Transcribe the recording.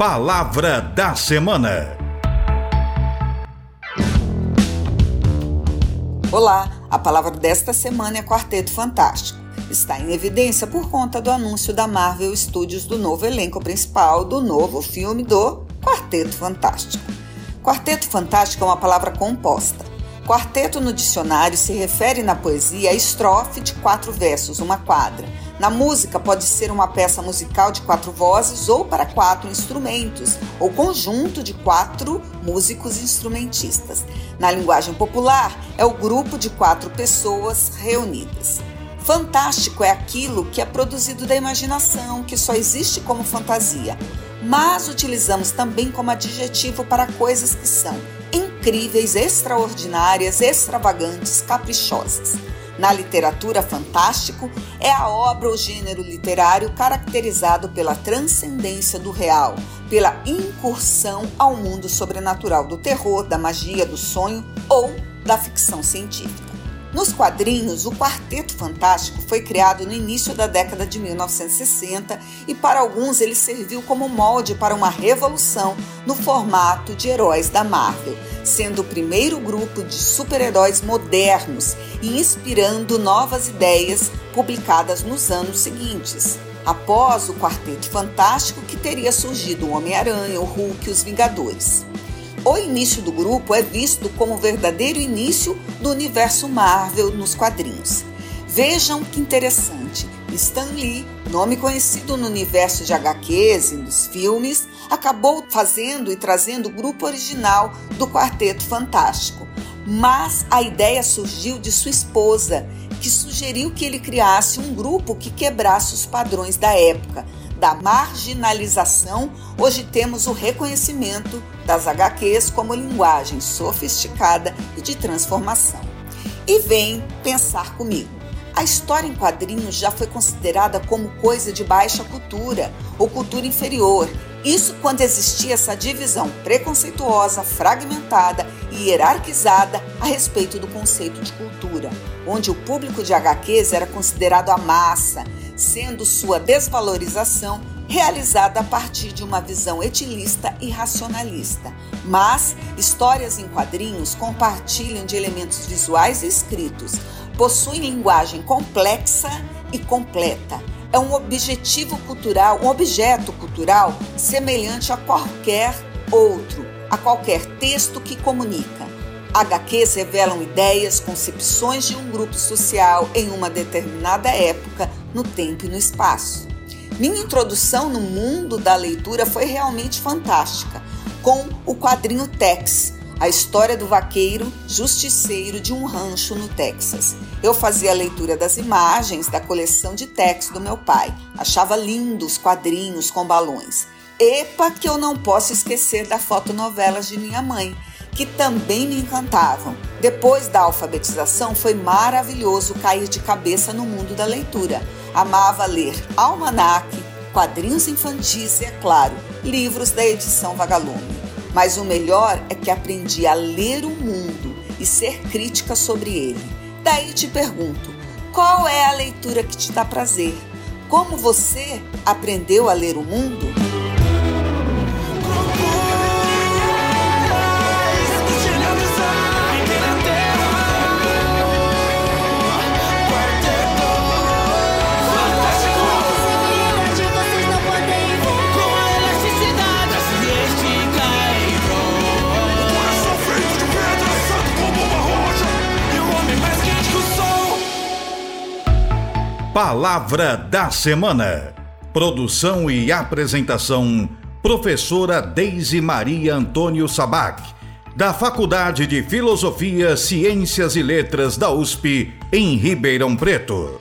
Palavra da Semana. Olá, a palavra desta semana é Quarteto Fantástico. Está em evidência por conta do anúncio da Marvel Studios do novo elenco principal do novo filme do Quarteto Fantástico. Quarteto Fantástico é uma palavra composta. Quarteto no dicionário se refere na poesia a estrofe de quatro versos, uma quadra na música, pode ser uma peça musical de quatro vozes ou para quatro instrumentos, ou conjunto de quatro músicos instrumentistas. Na linguagem popular, é o grupo de quatro pessoas reunidas. Fantástico é aquilo que é produzido da imaginação, que só existe como fantasia, mas utilizamos também como adjetivo para coisas que são incríveis, extraordinárias, extravagantes, caprichosas na literatura fantástico é a obra ou gênero literário caracterizado pela transcendência do real, pela incursão ao mundo sobrenatural do terror, da magia, do sonho ou da ficção científica. Nos quadrinhos, o Quarteto Fantástico foi criado no início da década de 1960 e, para alguns, ele serviu como molde para uma revolução no formato de heróis da Marvel, sendo o primeiro grupo de super-heróis modernos e inspirando novas ideias publicadas nos anos seguintes. Após o Quarteto Fantástico, que teria surgido o Homem-Aranha, o Hulk e os Vingadores. O início do grupo é visto como o verdadeiro início do universo Marvel nos quadrinhos. Vejam que interessante. Stan Lee, nome conhecido no universo de HQs e nos filmes, acabou fazendo e trazendo o grupo original do Quarteto Fantástico. Mas a ideia surgiu de sua esposa, que sugeriu que ele criasse um grupo que quebrasse os padrões da época, da marginalização, hoje temos o reconhecimento das HQs como linguagem sofisticada e de transformação. E vem pensar comigo. A história em quadrinhos já foi considerada como coisa de baixa cultura ou cultura inferior. Isso quando existia essa divisão preconceituosa, fragmentada e hierarquizada a respeito do conceito de cultura, onde o público de HQs era considerado a massa sendo sua desvalorização realizada a partir de uma visão etilista e racionalista. Mas histórias em quadrinhos compartilham de elementos visuais e escritos, possuem linguagem complexa e completa. É um objetivo cultural, um objeto cultural semelhante a qualquer outro, a qualquer texto que comunica. HQs revelam ideias, concepções de um grupo social em uma determinada época, no tempo e no espaço. Minha introdução no mundo da leitura foi realmente fantástica, com o quadrinho Tex, a história do vaqueiro justiceiro de um rancho no Texas. Eu fazia a leitura das imagens da coleção de Tex do meu pai. Achava lindos quadrinhos com balões. Epa, que eu não posso esquecer da fotonovelas de minha mãe, que também me encantavam. Depois da alfabetização, foi maravilhoso cair de cabeça no mundo da leitura. Amava ler almanaque, quadrinhos infantis e, é claro, livros da edição Vagalume. Mas o melhor é que aprendi a ler o mundo e ser crítica sobre ele. Daí te pergunto: qual é a leitura que te dá prazer? Como você aprendeu a ler o mundo? Palavra da Semana. Produção e apresentação: Professora Deise Maria Antônio Sabac, da Faculdade de Filosofia, Ciências e Letras da USP, em Ribeirão Preto.